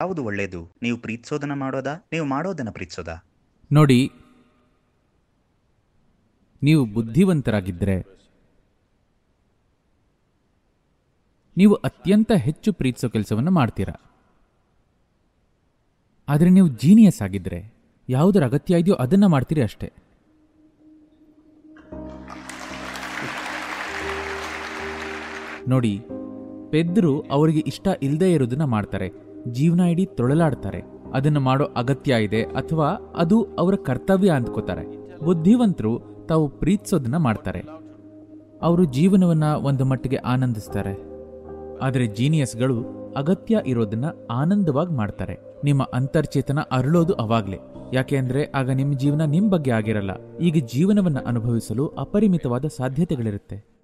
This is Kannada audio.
ಯಾವುದು ಒಳ್ಳೆಯದು ನೀವು ಪ್ರೀತಿಸೋದನ್ನ ಮಾಡೋದಾ? ನೀವು ಮಾಡೋದನ್ನ ಪ್ರೀತಿಸೋದಾ? ನೋಡಿ, ನೀವು ಬುದ್ಧಿವಂತರಾಗಿದ್ದರೆ ನೀವು ಅತ್ಯಂತ ಹೆಚ್ಚು ಪ್ರೀತಿಸೋ ಕೆಲಸವನ್ನು ಮಾಡ್ತೀರಾ? ಆದರೆ ನೀವು ಜೀನಿಯಸ್ ಆಗಿದ್ದರೆ ಯಾವುದರ ಅಗತ್ಯ ಇದೆಯೋ ಅದನ್ನು ಮಾಡ್ತೀರಿ ಅಷ್ಟೇ. ನೋಡಿ, ಪೆದ್ರು ಅವರಿಗೆ ಇಷ್ಟ ಇಲ್ಲದೇ ಇರೋದನ್ನ ಮಾಡ್ತಾರೆ. ಜೀವನ ಇಡೀ ತೊಳಲಾಡ್ತಾರೆ. ಅದನ್ನು ಮಾಡೋ ಅಗತ್ಯ ಇದೆ ಅಥವಾ ಅದು ಅವರ ಕರ್ತವ್ಯ ಅಂದ್ಕೋತಾರೆ. ಬುದ್ಧಿವಂತರು ತಾವು ಪ್ರೀತಿಸೋದನ್ನ ಮಾಡ್ತಾರೆ. ಅವರು ಜೀವನವನ್ನ ಒಂದು ಮಟ್ಟಿಗೆ ಆನಂದಿಸ್ತಾರೆ. ಆದರೆ ಜೀನಿಯಸ್ಗಳು ಅಗತ್ಯ ಇರೋದನ್ನ ಆನಂದವಾಗಿ ಮಾಡ್ತಾರೆ. ನಿಮ್ಮ ಅಂತರ್ಚೇತನ ಅರಳೋದು ಅವಾಗ್ಲೇ. ಯಾಕೆ ಅಂದ್ರೆ ಆಗ ನಿಮ್ಮ ಜೀವನ ನಿಮ್ ಬಗ್ಗೆ ಆಗಿರಲ್ಲ. ಈಗ ಜೀವನವನ್ನ ಅನುಭವಿಸಲು ಅಪರಿಮಿತವಾದ ಸಾಧ್ಯತೆಗಳಿರುತ್ತೆ.